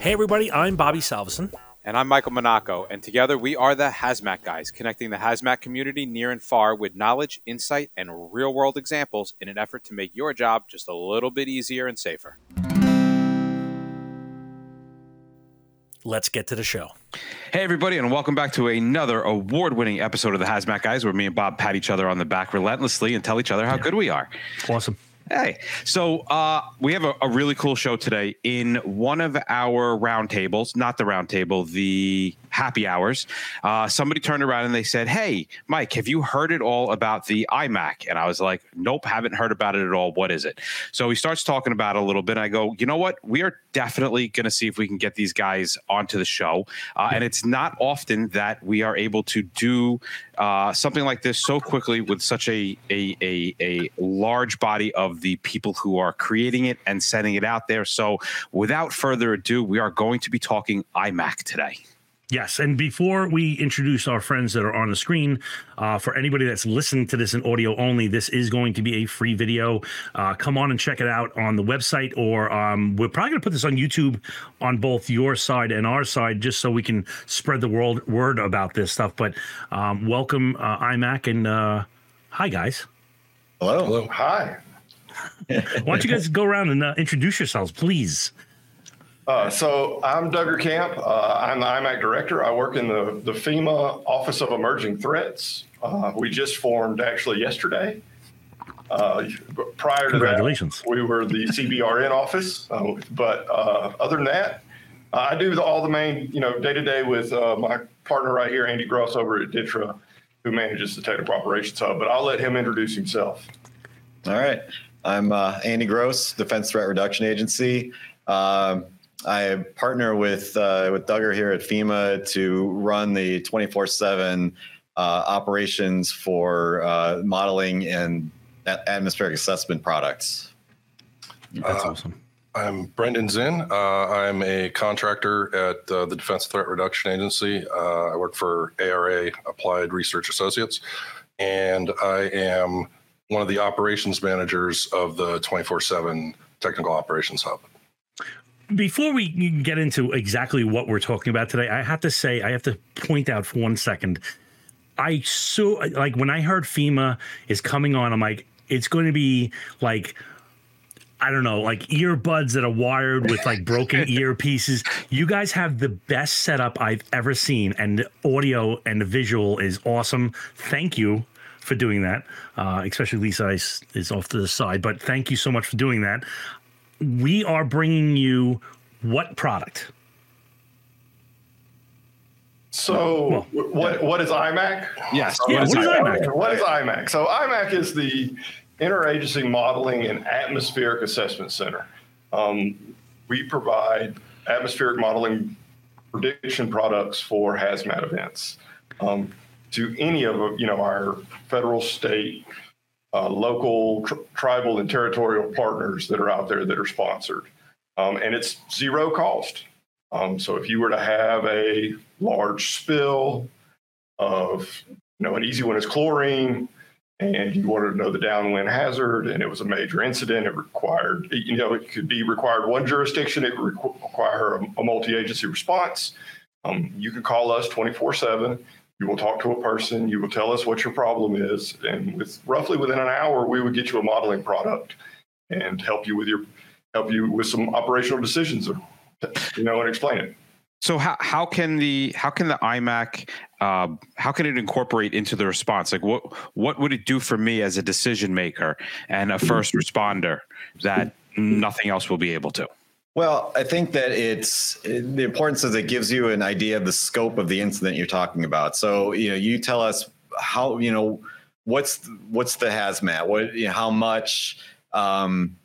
Hey, everybody, I'm Bobby Salveson. And I'm Michael Monaco, and together we are the Hazmat Guys, connecting the hazmat community near and far with knowledge, insight, and real world examples in an effort to make your job just a little bit easier and safer. Let's get to the show. Hey, everybody, and welcome back to another award winning episode of the Hazmat Guys, where me and Bob pat each other on the back relentlessly and tell each other how yeah. good we are. Awesome. Hey, so uh, we have a, a, really cool show today. In one of our roundtables, not the roundtable, the happy hours, uh, somebody turned around and they said, Hey, Mike, have you heard it all about the IMAAC? And I was like, Nope, haven't heard about it at all. What is it? So he starts talking about it a little bit. I go, You know what? We are definitely going to see if we can get these guys onto the show. Uh, and it's not often that we are able to do uh, something like this so quickly with such a, a, a, a large body of the people who are creating it and sending it out there. So without further ado, we are going to be talking IMAAC today. Yes, and before we introduce our friends that are on the screen, uh, for anybody that's listening to this in audio only, this is going to be a free video. Uh, come on and check it out on the website, or um, we're probably going to put this on YouTube on both your side and our side, just so we can spread the world word about this stuff. But um, welcome, uh, IMAAC, and uh, hi guys. Hello. Hello. Hi. Why don't you guys go around and uh, introduce yourselves, please? Uh, so I'm Duggar Camp. Uh, I'm the IMAAC director. I work in the, the FEMA Office of Emerging Threats. Uh, we just formed actually yesterday. Uh, prior to Congratulations. that, we were the CBRN office. Uh, but uh, other than that, I do the, all the main, you know, day to day with my partner right here, Andy Gross over at DTRA, who manages the technical operations hub. But I'll let him introduce himself. All right. I'm Andy Gross, Defense Threat Reduction Agency. Um, I partner with uh, with Duggar here at FEMA to run the 24 uh, 7 operations for uh, modeling and atmospheric assessment products. That's uh, awesome. I'm Brendan Zinn. Uh, I'm a contractor at uh, the Defense Threat Reduction Agency. I work for ARA Applied Research Associates, and I am one of the operations managers of the 24 7 Technical Operations Hub before we get into exactly what we're talking about today, I have to say, I have to point out for one second. I so like when I heard FEMA is coming on, I'm like, it's going to be like I don't know, like earbuds that are wired with like broken earpieces. You guys have the best setup I've ever seen, and the audio and the visual is awesome. Thank you for doing that. Uh, especially Lisa is, is off to the side, but thank you so much for doing that we are bringing you what product? So, well, what what is IMAAC? Yes. Yeah, what is IMAAC? What is IMAAC? So, IMAAC is the Interagency Modeling and Atmospheric Assessment Center. Um, we provide atmospheric modeling prediction products for hazmat events um, to any of you know our federal, state, uh, local, tr- tribal, and territorial partners that are out there that are sponsored. Um, and it's zero cost. Um, so if you were to have a large spill of, you know, an easy one is chlorine, and you wanted to know the downwind hazard, and it was a major incident, it required, you know, it could be required one jurisdiction, it would require a, a multi-agency response. Um, you can call us 24 7 you will talk to a person. You will tell us what your problem is, and with roughly within an hour, we would get you a modeling product and help you with your help you with some operational decisions, or, you know, and explain it. So how, how can the how can the IMAAC uh, how can it incorporate into the response? Like what what would it do for me as a decision maker and a first responder that nothing else will be able to? Well, I think that it's the importance is it gives you an idea of the scope of the incident you're talking about. So, you know, you tell us how, you know, what's what's the hazmat, what, you know, how much, um,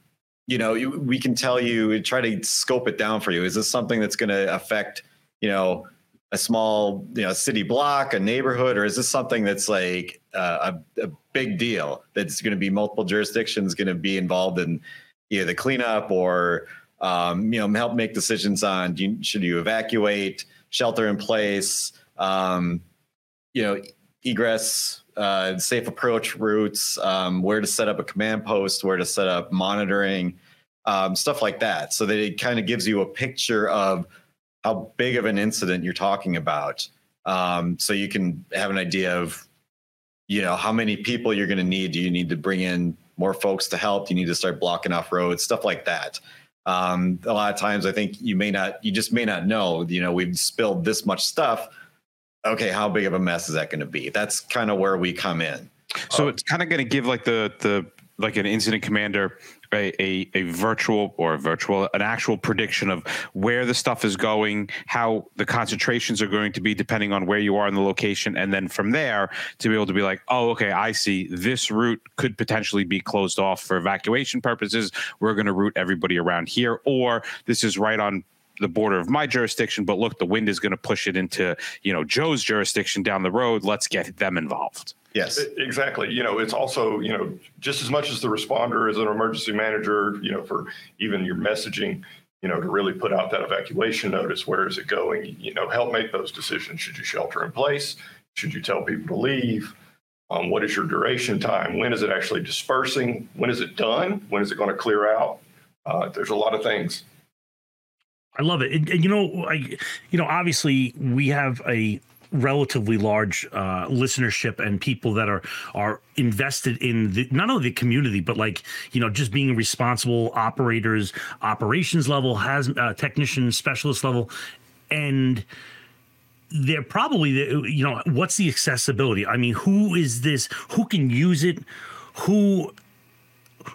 you know, we can tell you, try to scope it down for you. Is this something that's going to affect, you know, a small, you know, city block, a neighborhood, or is this something that's like uh, a, a big deal that's going to be multiple jurisdictions going to be involved in either the cleanup or um, you know, help make decisions on you, should you evacuate, shelter in place, um, you know, egress, uh, safe approach routes, um, where to set up a command post, where to set up monitoring, um, stuff like that. So that it kind of gives you a picture of how big of an incident you're talking about. Um, so you can have an idea of, you know, how many people you're going to need. Do you need to bring in more folks to help? Do you need to start blocking off roads? Stuff like that. Um, a lot of times, I think you may not, you just may not know. You know, we've spilled this much stuff. Okay, how big of a mess is that going to be? That's kind of where we come in. So it's kind of going to give like the the like an incident commander a, a, a virtual or a virtual an actual prediction of where the stuff is going how the concentrations are going to be depending on where you are in the location. And then from there to be able to be like oh okay i see. This route could potentially be closed off for evacuation purposes. We're going to route everybody around here. Or this is right on the border of my jurisdiction but look the wind is going to push it into you know joe's jurisdiction down the road. Let's get them involved Yes. Exactly. You know, it's also, you know, just as much as the responder as an emergency manager, you know, for even your messaging, you know, to really put out that evacuation notice. Where is it going? You know, help make those decisions. Should you shelter in place? Should you tell people to leave? Um, what is your duration time? When is it actually dispersing? When is it done? When is it going to clear out? Uh, there's a lot of things. I love it. And, and you know, I, you know, obviously we have a relatively large uh, listenership and people that are are invested in the, not only the community but like you know just being responsible operators operations level has uh, technician specialist level. And they're probably you know what's the accessibility? I mean who is this? Who can use it? Who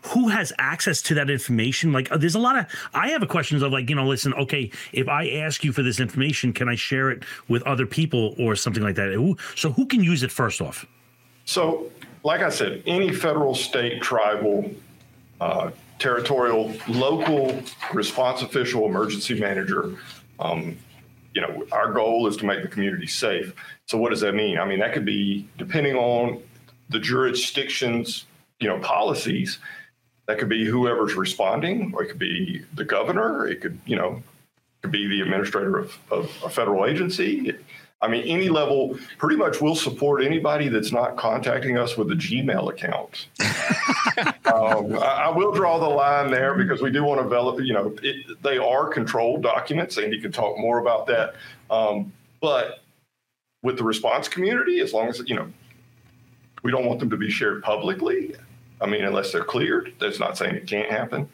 who has access to that information? Like, uh, there's a lot of. I have questions of like, you know, listen, okay, if I ask you for this information, can I share it with other people or something like that? So, who can use it first off? So, like I said, any federal, state, tribal, uh, territorial, local response official, emergency manager. Um, you know, our goal is to make the community safe. So, what does that mean? I mean, that could be depending on the jurisdiction's, you know, policies that could be whoever's responding, or it could be the governor, it could, you know, could be the administrator of, of a federal agency. I mean, any level, pretty much will support anybody that's not contacting us with a Gmail account. um, I, I, will draw the line there because we do want to develop, you know, it, they are controlled documents. and you can talk more about that. Um, but with the response community, as long as, you know, we don't want them to be shared publicly. I mean, unless they're cleared, that's not saying it can't happen.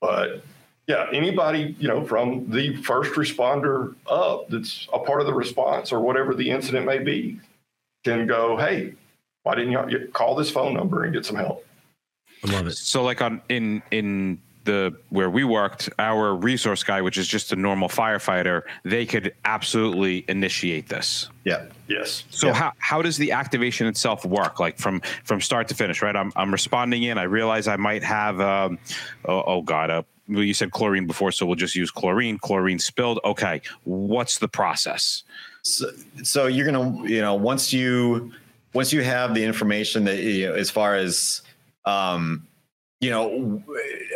But yeah, anybody, you know, from the first responder up that's a part of the response or whatever the incident may be can go, hey, why didn't you call this phone number and get some help? I love it. So like on in in the where we worked, our resource guy, which is just a normal firefighter, they could absolutely initiate this. Yeah. Yes. So Yeah. how how does the activation itself work? Like from from start to finish, right? I'm I'm responding in. I realize I might have um, oh, oh god, uh, well, you said chlorine before, so we'll just use chlorine. Chlorine spilled. Okay, what's the process? So, so you're gonna, you know, once you once you have the information that you know, as far as um, you know,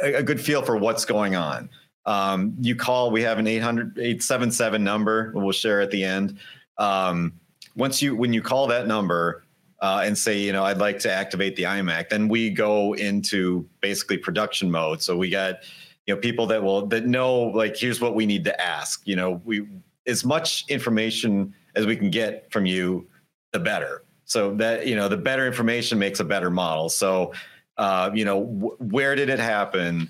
a, a good feel for what's going on. Um, you call, we have an 800 877 number, we'll share at the end. Um, once you, when you call that number uh, and say, you know, I'd like to activate the IMAAC, then we go into basically production mode. So we got, you know, people that will, that know, like, here's what we need to ask. You know, we, as much information as we can get from you, the better. So that, you know, the better information makes a better model. So, uh, you know, wh- where did it happen?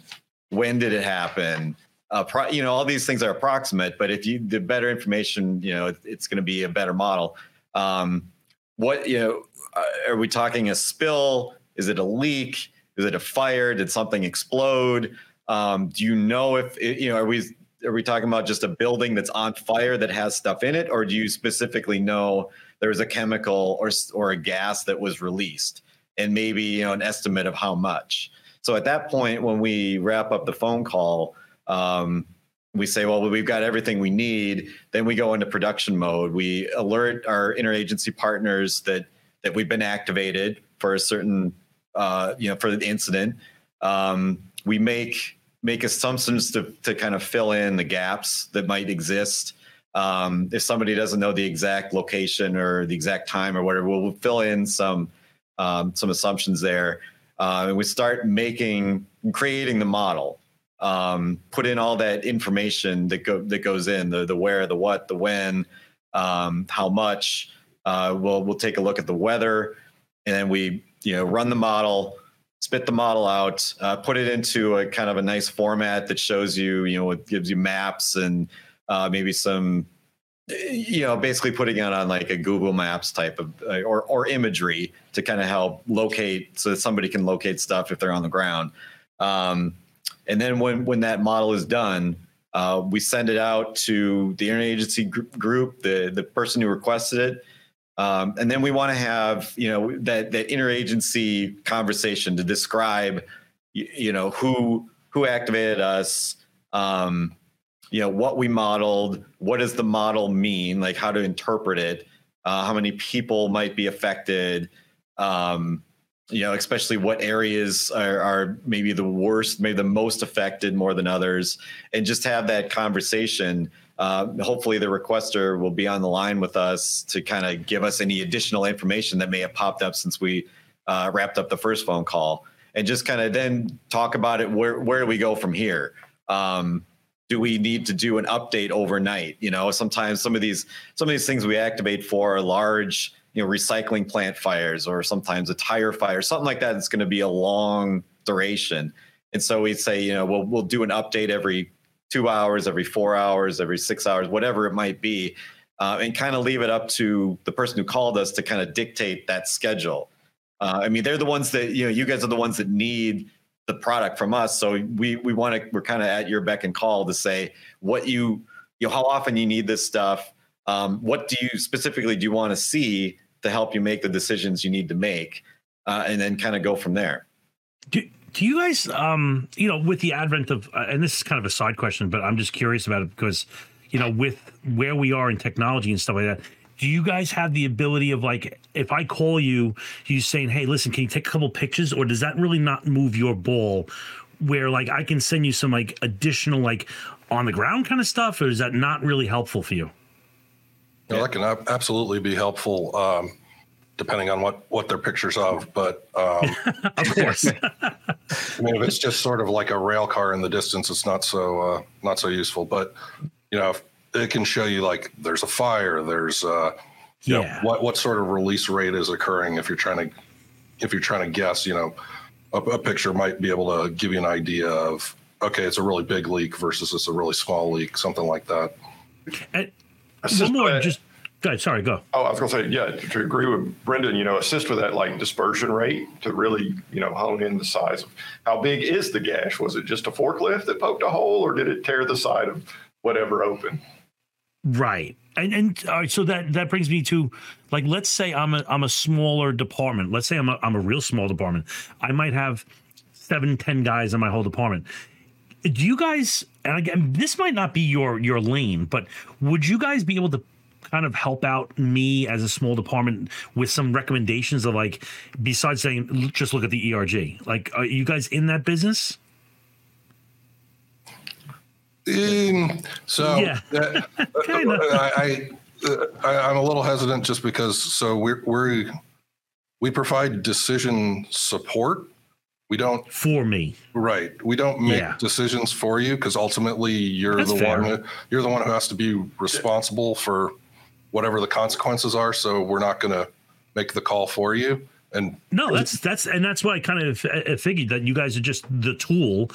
When did it happen? Uh, pro- you know, all these things are approximate, but if you the better information, you know, it, it's going to be a better model. Um, what you know, uh, are we talking a spill? Is it a leak? Is it a fire? Did something explode? Um, do you know if it, you know? Are we are we talking about just a building that's on fire that has stuff in it, or do you specifically know there was a chemical or or a gas that was released? And maybe you know an estimate of how much. So at that point, when we wrap up the phone call, um, we say, "Well, we've got everything we need." Then we go into production mode. We alert our interagency partners that that we've been activated for a certain, uh, you know, for the incident. Um, we make make assumptions to to kind of fill in the gaps that might exist. Um, if somebody doesn't know the exact location or the exact time or whatever, we'll fill in some um, some assumptions there, uh, and we start making creating the model. Um, put in all that information that go that goes in the the where, the what, the when, um, how much. Uh, we'll we'll take a look at the weather, and then we you know run the model spit the model out, uh, put it into a kind of a nice format that shows you, you know, it gives you maps and uh, maybe some, you know, basically putting it on like a Google Maps type of uh, or or imagery to kind of help locate so that somebody can locate stuff if they're on the ground. Um, and then when when that model is done, uh, we send it out to the interagency group, the the person who requested it um, and then we want to have, you know, that that interagency conversation to describe, you, you know, who who activated us, um, you know, what we modeled, what does the model mean, like how to interpret it, uh, how many people might be affected, um, you know, especially what areas are, are maybe the worst, maybe the most affected more than others, and just have that conversation uh, hopefully the requester will be on the line with us to kind of give us any additional information that may have popped up since we uh, wrapped up the first phone call. And just kind of then talk about it where where do we go from here? Um, do we need to do an update overnight you know sometimes some of these some of these things we activate for are large you know recycling plant fires or sometimes a tire fire something like that it's going to be a long duration and so we say you know we'll, we'll do an update every two hours, every four hours, every six hours, whatever it might be, uh, and kind of leave it up to the person who called us to kind of dictate that schedule. Uh, I mean, they're the ones that you know. You guys are the ones that need the product from us, so we we want to. We're kind of at your beck and call to say what you you know how often you need this stuff. Um, what do you specifically do you want to see to help you make the decisions you need to make, uh, and then kind of go from there. Do, do you guys um you know with the advent of uh, and this is kind of a side question but i'm just curious about it because you know with where we are in technology and stuff like that do you guys have the ability of like if i call you you saying hey listen can you take a couple pictures or does that really not move your ball where like i can send you some like additional like on the ground kind of stuff or is that not really helpful for you that can absolutely be helpful um, depending on what what they're pictures of. But um, of course, I mean, if it's just sort of like a rail car in the distance, it's not so uh, not so useful. But you know, it can show you like there's a fire, there's uh, you yeah. know, what what sort of release rate is occurring if you're trying to if you're trying to guess. You know, a, a picture might be able to give you an idea of okay, it's a really big leak versus it's a really small leak, something like that. And one more, just Go ahead. Sorry, go. Oh, I was going to say, yeah, to agree with Brendan, you know, assist with that like dispersion rate to really, you know, hone in the size of how big is the gash? Was it just a forklift that poked a hole or did it tear the side of whatever open? Right. And and all right, so that that brings me to like let's say I'm a I'm a smaller department. Let's say I'm a I'm a real small department. I might have seven, ten guys in my whole department. Do you guys and again this might not be your your lane, but would you guys be able to kind of help out me as a small department with some recommendations of like, besides saying just look at the ERG? Like, are you guys in that business? Um, so yeah, uh, I, I, I am a little hesitant just because so we're we're we provide decision support. We don't for me, right? We don't make yeah. decisions for you because ultimately you're That's the fair. one you're the one who has to be responsible for whatever the consequences are. So we're not going to make the call for you. And no, that's that's and that's why I kind of figured that you guys are just the tool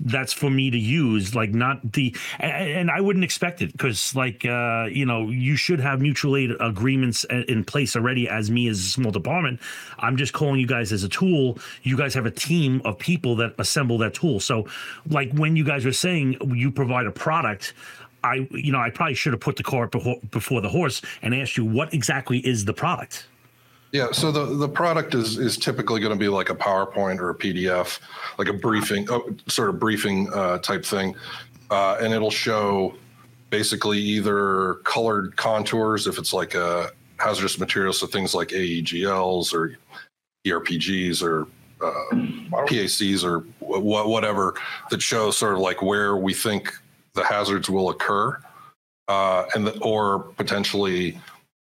that's for me to use, like not the and, I wouldn't expect it because like uh, you know you should have mutual aid agreements in place already. As me as a small department, I'm just calling you guys as a tool. You guys have a team of people that assemble that tool. So like when you guys were saying you provide a product. I, you know, I probably should have put the cart before, before the horse and asked you what exactly is the product. Yeah, so the the product is is typically going to be like a PowerPoint or a PDF, like a briefing, uh, sort of briefing uh, type thing, uh, and it'll show basically either colored contours if it's like a hazardous material, so things like AEGLs or ERPGs or uh, PACs or whatever that show sort of like where we think the hazards will occur. uh, and the, or potentially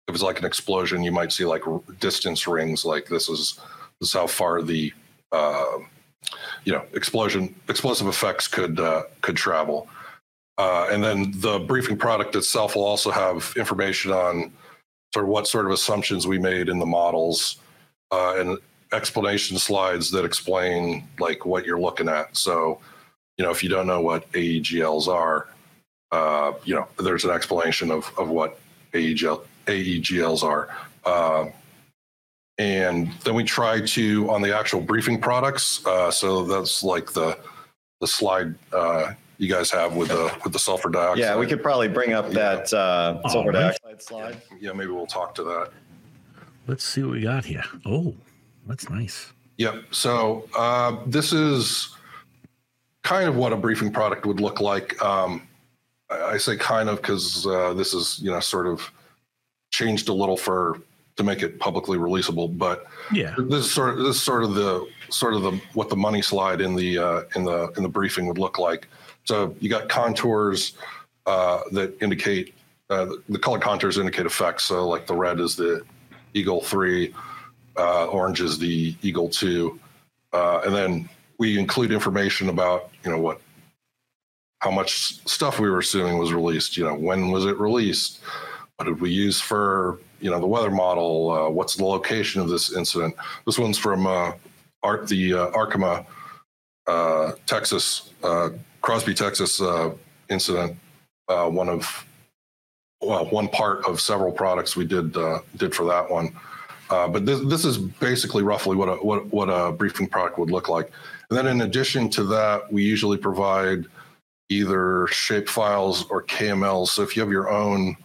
if it's like an explosion, you might see like distance rings. Like this is this is how far the uh, you know explosion explosive effects could uh, could travel. Uh, and then the briefing product itself will also have information on sort of what sort of assumptions we made in the models uh, and explanation slides that explain like what you're looking at. So, you know, if you don't know what AEGLs are, uh, you know, there's an explanation of, of what AEGL, AEGLs are. Uh, and then we try to on the actual briefing products. Uh, so that's like the the slide uh, you guys have with the with the sulfur dioxide. Yeah, we could probably bring up that uh, sulfur dioxide slide. Yeah, maybe we'll talk to that. Let's see what we got here. Oh, that's nice. Yep. So uh, this is kind of what a briefing product would look like. Um, I, I say kind of because uh, this is you know sort of changed a little for to make it publicly releasable. But yeah, this is sort of this is sort of the sort of the what the money slide in the uh, in the in the briefing would look like. So you got contours uh, that indicate uh, the color contours indicate effects. So like the red is the AEGL three, uh, orange is the AEGL two, uh, and then we include information about you know what how much stuff we were assuming was released. You know when was it released? What did we use for you know the weather model? Uh, what's the location of this incident? This one's from uh, Art the uh, Arkema, uh, Texas, uh, Crosby, Texas uh, incident. Uh, one of well, one part of several products we did did for that one. but this this is basically roughly what a what what a briefing product would look like. And then in addition to that, we usually provide either shape files or KMLs. So if you have your own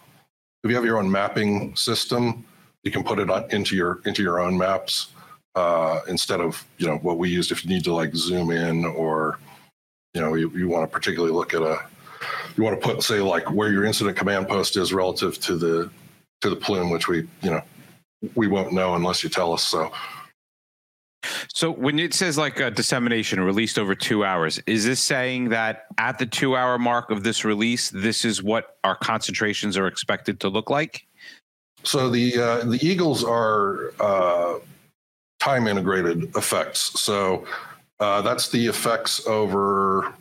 if you have your own mapping system, you can put it on, into your into your own maps uh, instead of you know what we used. If you need to like zoom in or you know you, you want to particularly look at a you want to put say like where your incident command post is relative to the to the plume, which we you know we won't know unless you tell us so. So when it says like a dissemination released over two hours, is this saying that at the two hour mark of this release, this is what our concentrations are expected to look like? So the uh, the AEGLs are uh, time integrated effects. So uh, that's the effects over,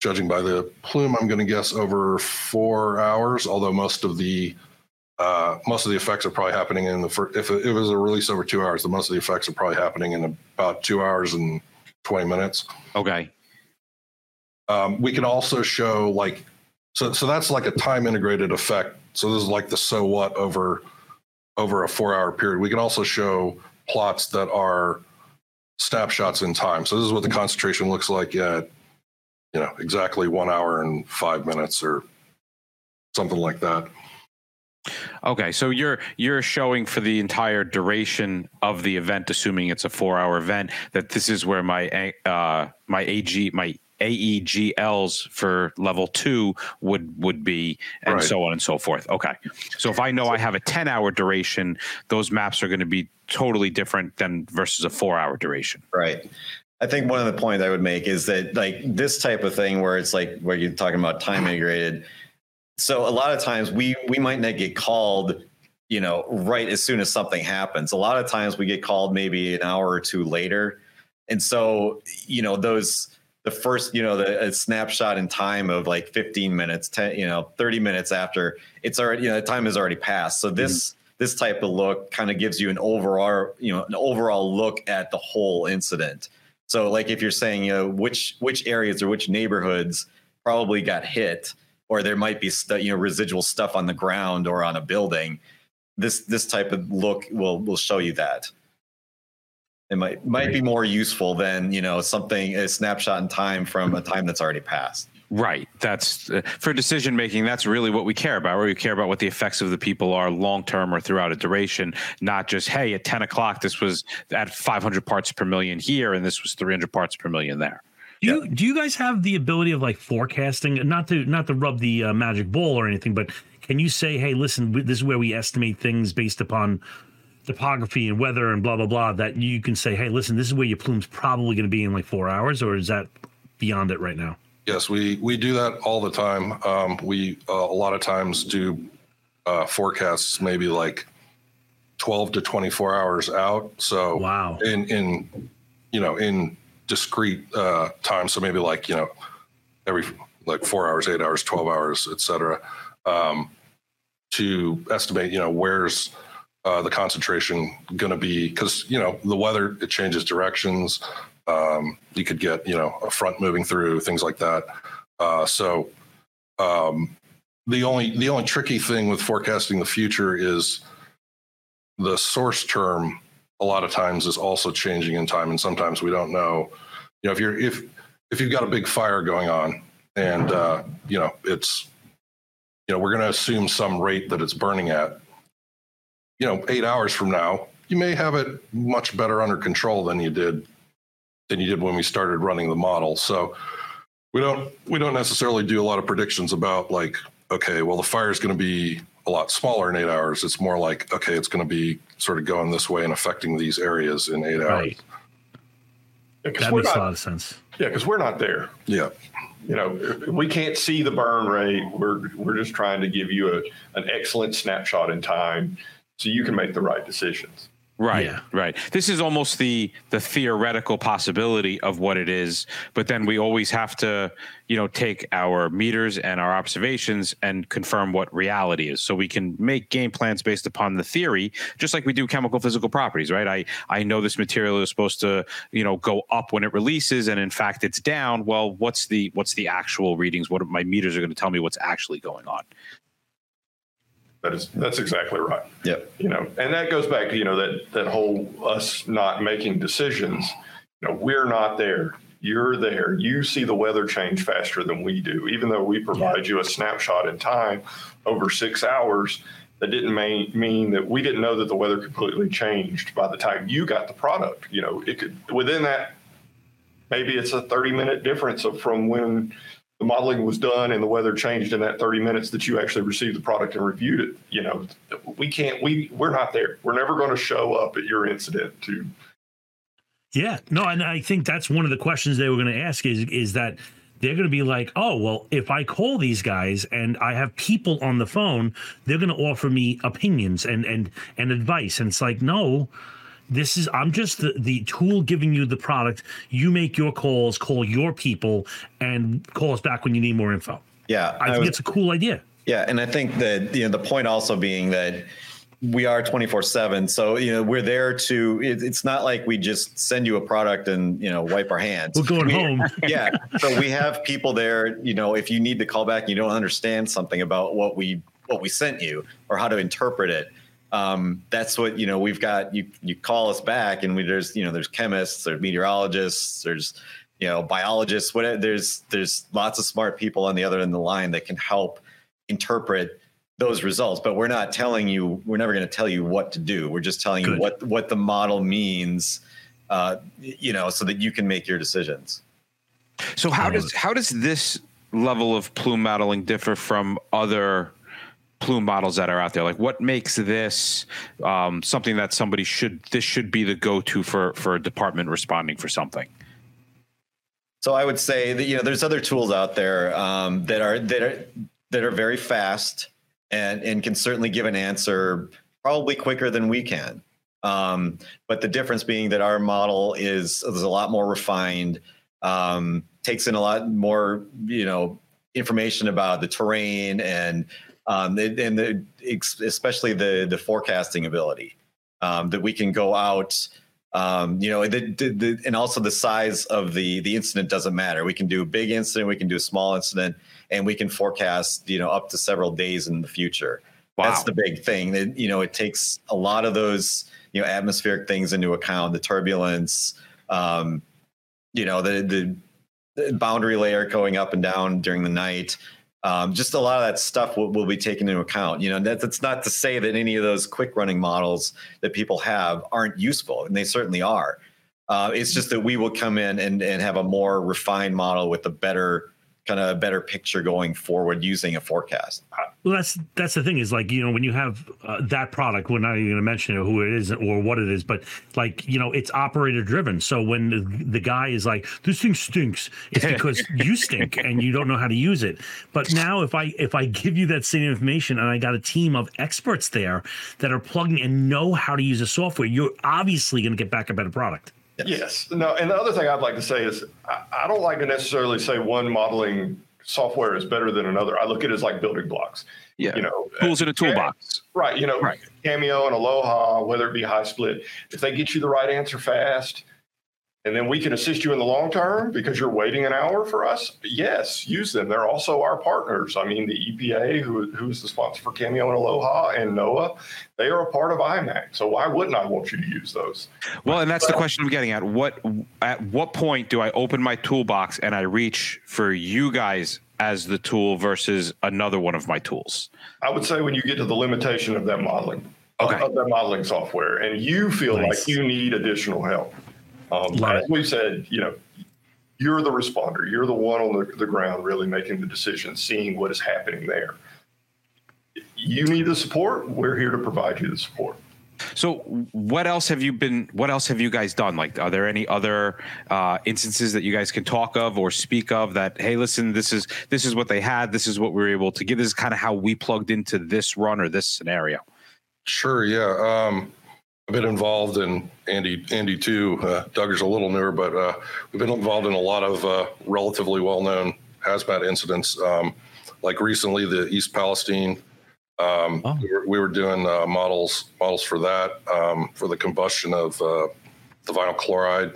judging by the plume, I'm going to guess over four hours. Although most of the uh, most of the effects are probably happening in the first, if it was a release over two hours, the most of the effects are probably happening in about two hours and 20 minutes. Okay. Um, we can also show like, so, so that's like a time integrated effect. So this is like the so what over, over a four hour period. We can also show plots that are snapshots in time. So this is what the concentration looks like at, you know, exactly one hour and five minutes or something like that. Okay, so you're you're showing for the entire duration of the event, assuming it's a four-hour event, that this is where my uh, my AG my AEGLs for level two would would be, and right. so on and so forth. Okay, so if I know I have a ten-hour duration, those maps are going to be totally different than versus a four-hour duration. Right. I think one of the points I would make is that like this type of thing where it's like where you're talking about time integrated so a lot of times we we might not get called you know right as soon as something happens. A lot of times we get called maybe an hour or two later. And so you know those the first you know the snapshot in time of like 15 minutes 10 you know 30 minutes after it's already you know the time has already passed. So this mm-hmm. this type of look kind of gives you an overall you know an overall look at the whole incident. So like if you're saying you know which which areas or which neighborhoods probably got hit or there might be stu- you know residual stuff on the ground or on a building this this type of look will will show you that. It might might be more useful than you know something a snapshot in time from a time that's already passed. Right. That's uh, for decision making that's really what we care about where we care about what the effects of the people are long term or throughout a duration not just hey at 10 o'clock this was at 500 parts per million here and this was 300 parts per million there do you do you guys have the ability of like forecasting? Not to not to rub the uh, magic ball or anything, but can you say, "Hey, listen, this is where we estimate things based upon topography and weather and blah blah blah." That you can say, "Hey, listen, this is where your plume's probably going to be in like four hours," or is that beyond it right now? Yes, we we do that all the time. Um, we uh, a lot of times do uh, forecasts, maybe like twelve to twenty four hours out. So wow, in in you know in discrete uh, time. So maybe like you know every like four hours, eight hours, twelve hours, etc. Um, to estimate, you know, where's uh, the concentration going to be? Because you know the weather it changes directions. Um, you could get, you know, a front moving through things like that. Uh, so um, the only the only tricky thing with forecasting the future is the source term. A lot of times is also changing in time, and sometimes we don't know. You know, if you're if if you've got a big fire going on, and uh, you know it's you know we're going to assume some rate that it's burning at. You know, eight hours from now, you may have it much better under control than you did than you did when we started running the model. So we don't we don't necessarily do a lot of predictions about like okay, well the fire is going to be a lot smaller in eight hours. It's more like okay, it's going to be sort of going this way and affecting these areas in eight right. hours. Yeah, that makes not, a lot of sense. Yeah, because we're not there. Yeah. You know, we can't see the burn rate. We're we're just trying to give you a, an excellent snapshot in time so you can make the right decisions. Right, yeah. right. This is almost the the theoretical possibility of what it is, but then we always have to, you know, take our meters and our observations and confirm what reality is. So we can make game plans based upon the theory, just like we do chemical physical properties, right? I I know this material is supposed to, you know, go up when it releases, and in fact it's down. Well, what's the what's the actual readings? What my meters are going to tell me what's actually going on. That is that's exactly right. Yep. You know, and that goes back to you know that that whole us not making decisions. You know, we're not there. You're there. You see the weather change faster than we do. Even though we provide you a snapshot in time over six hours, that didn't mean, mean that we didn't know that the weather completely changed by the time you got the product. You know, it could within that maybe it's a 30 minute difference of from when the modeling was done and the weather changed in that 30 minutes that you actually received the product and reviewed it you know we can't we we're not there. We're never going to show up at your incident to yeah no and i think that's one of the questions they were going to ask is is that they're going to be like oh well if i call these guys and i have people on the phone they're going to offer me opinions and and and advice. And it's like no this is I'm just the, the tool giving you the product. You make your calls, call your people, and call us back when you need more info. Yeah, I, I think it's a cool idea. Yeah, and I think that you know the point also being that we are 24 7 so you know we're there to it, it's not like we just send you a product and you know wipe our hands we're going we, home yeah so we have people there you know if you need to call back and you don't understand something about what we what we sent you or how to interpret it um, that's what you know we've got you you call us back and we there's you know there's chemists there's meteorologists there's you know biologists whatever there's there's lots of smart people on the other end of the line that can help interpret those results. But we're not telling you we're never going to tell you what to do. We're just telling Good. you what what the model means uh, you know so that you can make your decisions. So how does how does this level of plume modeling differ from other plume models that are out there. Like what makes this um, something that somebody should this should be the go-to for for a department responding for something? So i would say that you know there's other tools out there um, that are that are that are very fast and and can certainly give an answer probably quicker than we can. Um, but the difference being that our model is is a lot more refined um, takes in a lot more you know information about the terrain and um, and the, especially the the forecasting ability um, that we can go out. Um, you know, the, the, and also the size of the the incident doesn't matter. We can do a big incident, we can do a small incident, and we can forecast you know up to several days in the future. Wow. That's the big thing. That you know, it takes a lot of those you know atmospheric things into account, the turbulence, um, you know, the the boundary layer going up and down during the night. Um, just a lot of that stuff will, will, be taken into account. You know, that, that's not to say that any of those quick running models that people have aren't useful, and they certainly are. Uh, it's just that we will come in and, and have a more refined model with a better kind of a better picture going forward using a forecast. Well, that's that's the thing is like you know when you have uh, that product, we're not even going to mention who it is or what it is, but like you know it's operator driven. So when the, the guy is like this thing stinks, it's because you stink and you don't know how to use it. But now if I if I give you that same information and I got a team of experts there that are plugging and know how to use the software, you're obviously going to get back a better product. Yes. yes. No, and the other thing I'd like to say is I, I don't like to necessarily say one modeling software is better than another. I look at it as like building blocks. Yeah. You know, tools in a toolbox. Right. You know, right. Cameo and Aloha, whether it be HYSPLIT, if they get you the right answer fast, and then we can assist you in the long term because you're waiting an hour for us. Yes, use them. They're also our partners. I mean, the EPA, who, who's the sponsor for Cameo and Aloha, and NOAA, they are a part of IMAAC. So why wouldn't I want you to use those? Well, and that's but, the question I'm getting at. What at what point do I open my toolbox and I reach for you guys as the tool versus another one of my tools? I would say when you get to the limitation of that modeling. Okay. Of, that modeling software, and you feel nice. like you need additional help. Um, as we've said, you know, you're the responder. You're the one on the, the ground really making the decision, seeing what is happening there. You need the support. We're here to provide you the support. So, what else have you been? What else have you guys done? Like, are there any other uh, instances that you guys can talk of or speak of that? Hey, listen, this is this is what they had. This is what we were able to give. This is kind of how we plugged into this run or this scenario. Sure. Yeah. Um, I've been involved in Andy, Andy too. Uh, Duggar's a little newer, but uh, we've been involved in a lot of uh, relatively well-known hazmat incidents. Um, like recently, the East Palestine. Um, oh. we, were, we, were, doing uh, models models for that um, for the combustion of uh, the vinyl chloride.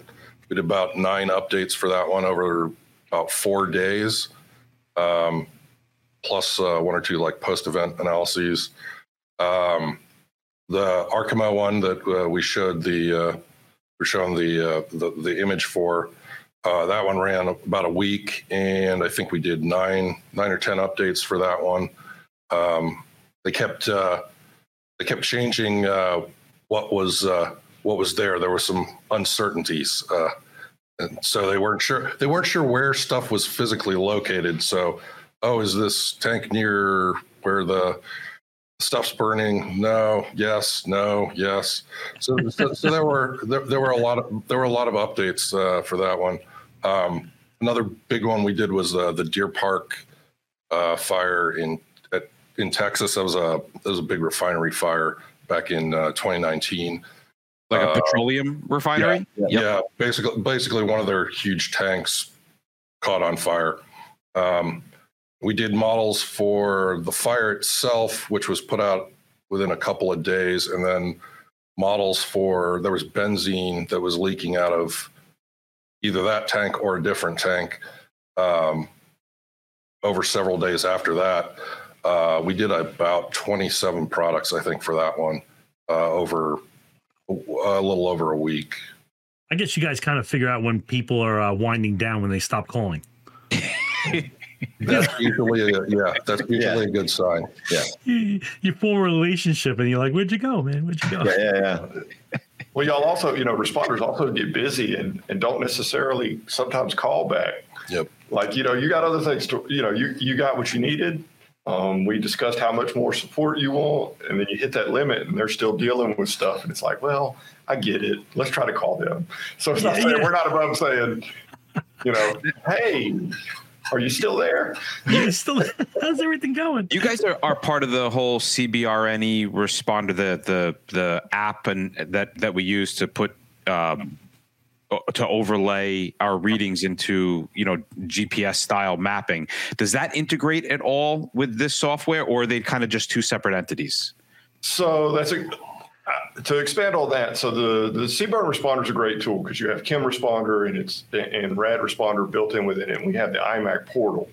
We did about nine updates for that one over about four days, um, plus uh, one or two like post-event analyses. Um, the Arkema one that uh, we showed the uh, we're showing the, uh, the, the image for. Uh, that one ran about a week, and I think we did nine nine or ten updates for that one. Um, they kept uh, they kept changing uh, what was what was there. There were some uncertainties, and so they weren't sure they weren't sure where stuff was physically located. So, oh, is this tank near where the stuff's burning. No yes no yes. So, so, so, there were there, there, were a lot of there were a lot of updates uh, for that one. Um, another big one we did was uh, the deer park uh, fire in at, in texas. That was a that was a big refinery fire back in uh, 2019 like a uh, petroleum refinery? yeah, yep. yeah basically basically one of their huge tanks caught on fire. Um, we did models for the fire itself, which was put out within a couple of days, and then models for there was benzene that was leaking out of either that tank or a different tank um, over several days after that. Uh, we did about 27 products, I think, for that one uh, over a little over a week. I guess you guys kind of figure out when people are uh, winding down when they stop calling. that's usually a, yeah that's usually yeah. a good sign. Yeah. You, you, form a relationship and you're like where'd you go man? Where'd you go? Yeah yeah, yeah. well y'all also you know responders also get busy and and don't necessarily sometimes call back. Yep. Like you know you got other things to you know you you got what you needed. Um, we discussed how much more support you want and then you hit that limit and they're still dealing with stuff and it's like well i get it. Let's try to call them. So it's not yeah, saying we're not above saying you know hey are you still there? Yeah, still. How's everything going? You guys are, are part of the whole CBRNE responder, the the the app and that that we use to put um, to overlay our readings into you know GPS style mapping. Does that integrate at all with this software, or are they kind of just two separate entities? So that's a to expand on that, so the the CBRN Responder is a great tool because you have Chem Responder and it's and Rad Responder built in within it. And we have the IMAAC portal.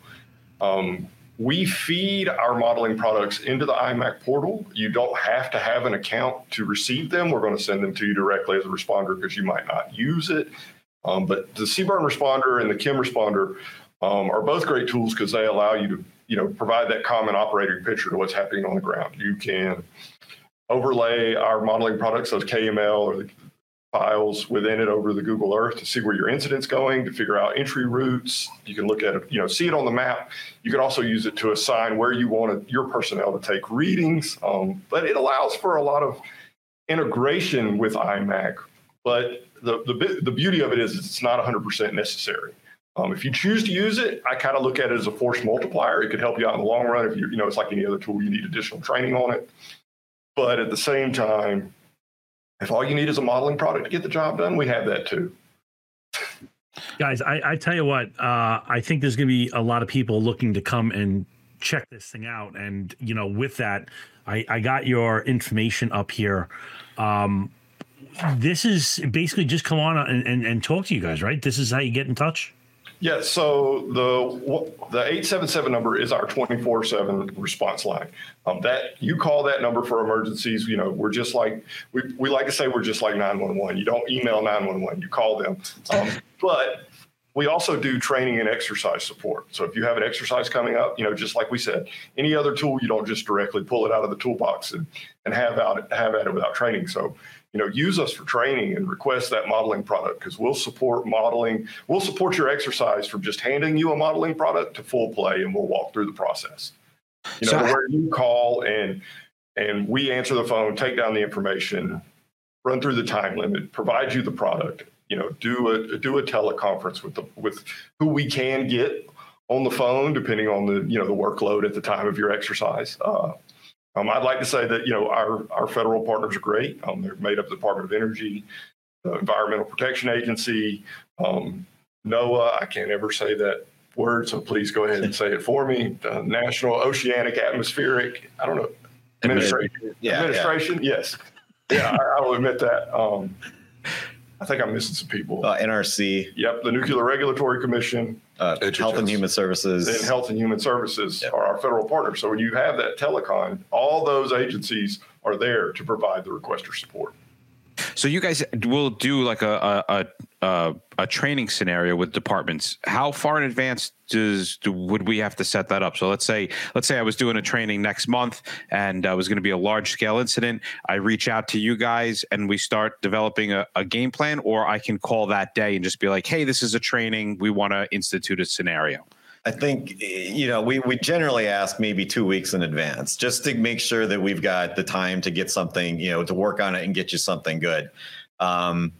Um, we feed our modeling products into the IMAAC portal. You don't have to have an account to receive them. We're going to send them to you directly as a responder because you might not use it. Um, but the CBRN Responder and the Chem Responder um, are both great tools because they allow you to you know provide that common operating picture to what's happening on the ground. You can overlay our modeling products, those KML or the files within it over the Google Earth to see where your incident's going, to figure out entry routes. You can look at it, you know, see it on the map. You can also use it to assign where you want your personnel to take readings. Um, but it allows for a lot of integration with IMAAC. But the, the, the beauty of it is it's not 100% necessary. Um, if you choose to use it, I kind of look at it as a force multiplier. It could help you out in the long run if you, you know, it's like any other tool, you need additional training on it. But at the same time, if all you need is a modeling product to get the job done, we have that too. Guys, I, I tell you what, uh, I think there's going to be a lot of people looking to come and check this thing out. And, you know, with that, I, I got your information up here. Um, this is basically just come on and, and, and talk to you guys, right? This is how you get in touch. Yeah, so the the eight seven seven number is our twenty four seven response line. Um, that you call that number for emergencies. You know, we're just like we, we like to say we're just like nine one one. You don't email nine one one. You call them. Um, but we also do training and exercise support. So if you have an exercise coming up, you know, just like we said, any other tool, you don't just directly pull it out of the toolbox and, and have out have at it without training. So you know, use us for training and request that modeling product because we'll support modeling. We'll support your exercise from just handing you a modeling product to full play, and we'll walk through the process. You know, so, where you call and and we answer the phone, take down the information, run through the time limit, provide you the product. You know, do a do a teleconference with the with who we can get on the phone, depending on the you know the workload at the time of your exercise. Uh, um, I'd like to say that you know our our federal partners are great. Um, they're made up of the Department of Energy, the Environmental Protection Agency, um, NOAA. I can't ever say that word, so please go ahead and say it for me. The National Oceanic Atmospheric. I don't know. Administration. Yeah, administration. Yeah. Yes. Yeah, I, I, will admit that. Um, I think I'm missing some people. Uh, NRC. Yep, the Nuclear Regulatory Commission. Uh, Health and Human Services. And Health and Human Services yep. are our federal partners. So when you have that telecon, all those agencies are there to provide the requester support. So you guys will do like a a, a, a training scenario with departments. How far in advance does do, would we have to set that up? So let's say let's say I was doing a training next month and uh, was going to be a large scale incident. I reach out to you guys and we start developing a, a game plan, or I can call that day and just be like, "Hey, this is a training. We want to institute a scenario." I think you know we we generally ask maybe two weeks in advance just to make sure that we've got the time to get something you know to work on it and get you something good. Um,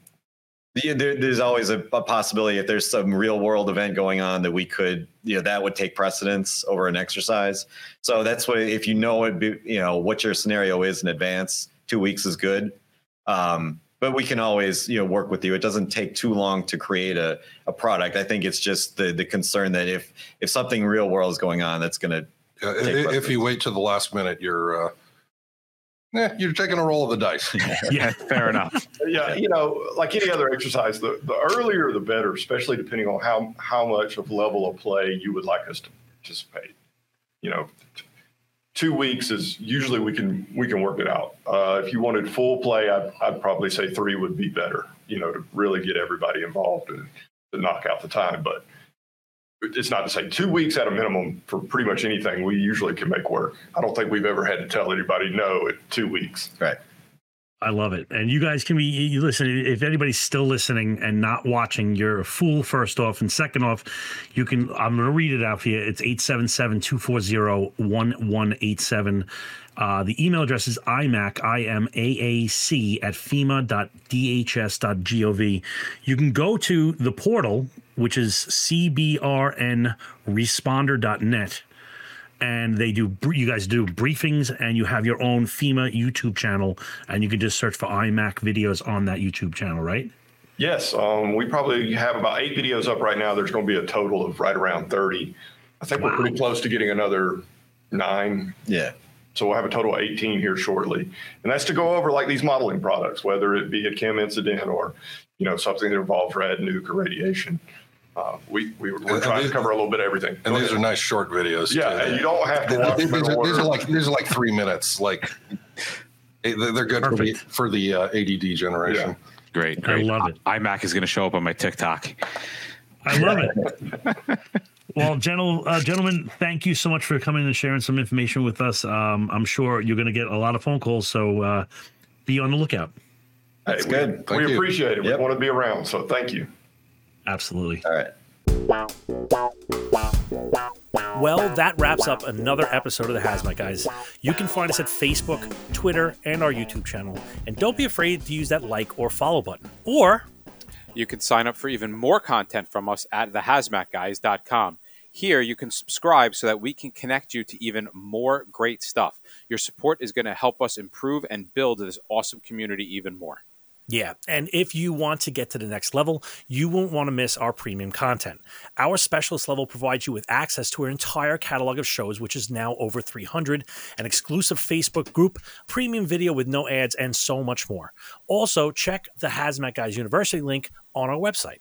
there, there's always a, a, possibility if there's some real world event going on that we could you know that would take precedence over an exercise. So that's what if you know it you know what your scenario is in advance, two weeks is good. Um, but we can always you know work with you it doesn't take too long to create a, a product i think it's just the the concern that if if something real world is going on that's going to uh, if you wait to the last minute you're uh yeah, you're taking a roll of the dice. yeah, fair enough. Yeah, you know, like any other exercise, the, the earlier the better, especially depending on how how much of level of play you would like us to participate. You know, two weeks is usually we can we can work it out. Uh, if you wanted full play, I'd, I'd, probably say three would be better. You know, to really get everybody involved and to knock out the time. But it's not to say two weeks at a minimum for pretty much anything we usually can make work. I don't think we've ever had to tell anybody no at two weeks. Right. I love it. And you guys can be, you listen, if anybody's still listening and not watching, you're a fool, first off. And second off, you can, I'm going to read it out for you. It's 877 240 1187. Uh, the email address is IMAAC, I-M-A-A-C at fema.dhs.gov. You can go to the portal, which is cbrnresponder.net and they do you guys do briefings and you have your own FEMA YouTube channel and you can just search for IMAAC videos on that YouTube channel, right? Yes, um, we probably have about eight videos up right now. There's going to be a total of right around 30. I think wow. we're pretty close to getting another nine. Yeah. So we'll have a total of 18 here shortly. And that's to go over like these modeling products, whether it be a chem incident or, you know, something that involves rad, nuke, or radiation. Uh, we, we are trying these, to cover a little bit of everything. And Go these are nice short videos. Yeah, too. and you don't have to watch these, these, are, these are, like these are like three minutes. Like they're good for the for the uh, ADD generation. Yeah. Great, great. I love it. iMac is going to show up on my TikTok. I love it. well, gentle, uh, gentlemen, thank you so much for coming and sharing some information with us. Um, I'm sure you're going to get a lot of phone calls, so uh, be on the lookout. That's hey, good. We, we appreciate it. Yep. We want to be around. So thank you. Absolutely. All right. Well, that wraps up another episode of the Hazmat Guys. You can find us at Facebook, Twitter, and our YouTube channel. And don't be afraid to use that like or follow button. Or you can sign up for even more content from us at thehazmatguys.com. Here, you can subscribe so that we can connect you to even more great stuff. Your support is going to help us improve and build this awesome community even more. Yeah, and if you want to get to the next level, you won't want to miss our premium content. Our specialist level provides you with access to our entire catalog of shows, which is now over 300, an exclusive Facebook group, premium video with no ads, and so much more. Also, check the Hazmat Guys University link on our website.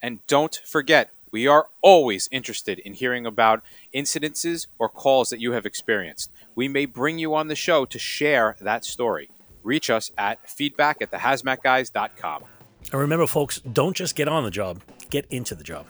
And don't forget, we are always interested in hearing about incidences or calls that you have experienced. We may bring you on the show to share that story reach us at feedback at thehazmatguys.com. And remember, folks, don't just get on the job, get into the job.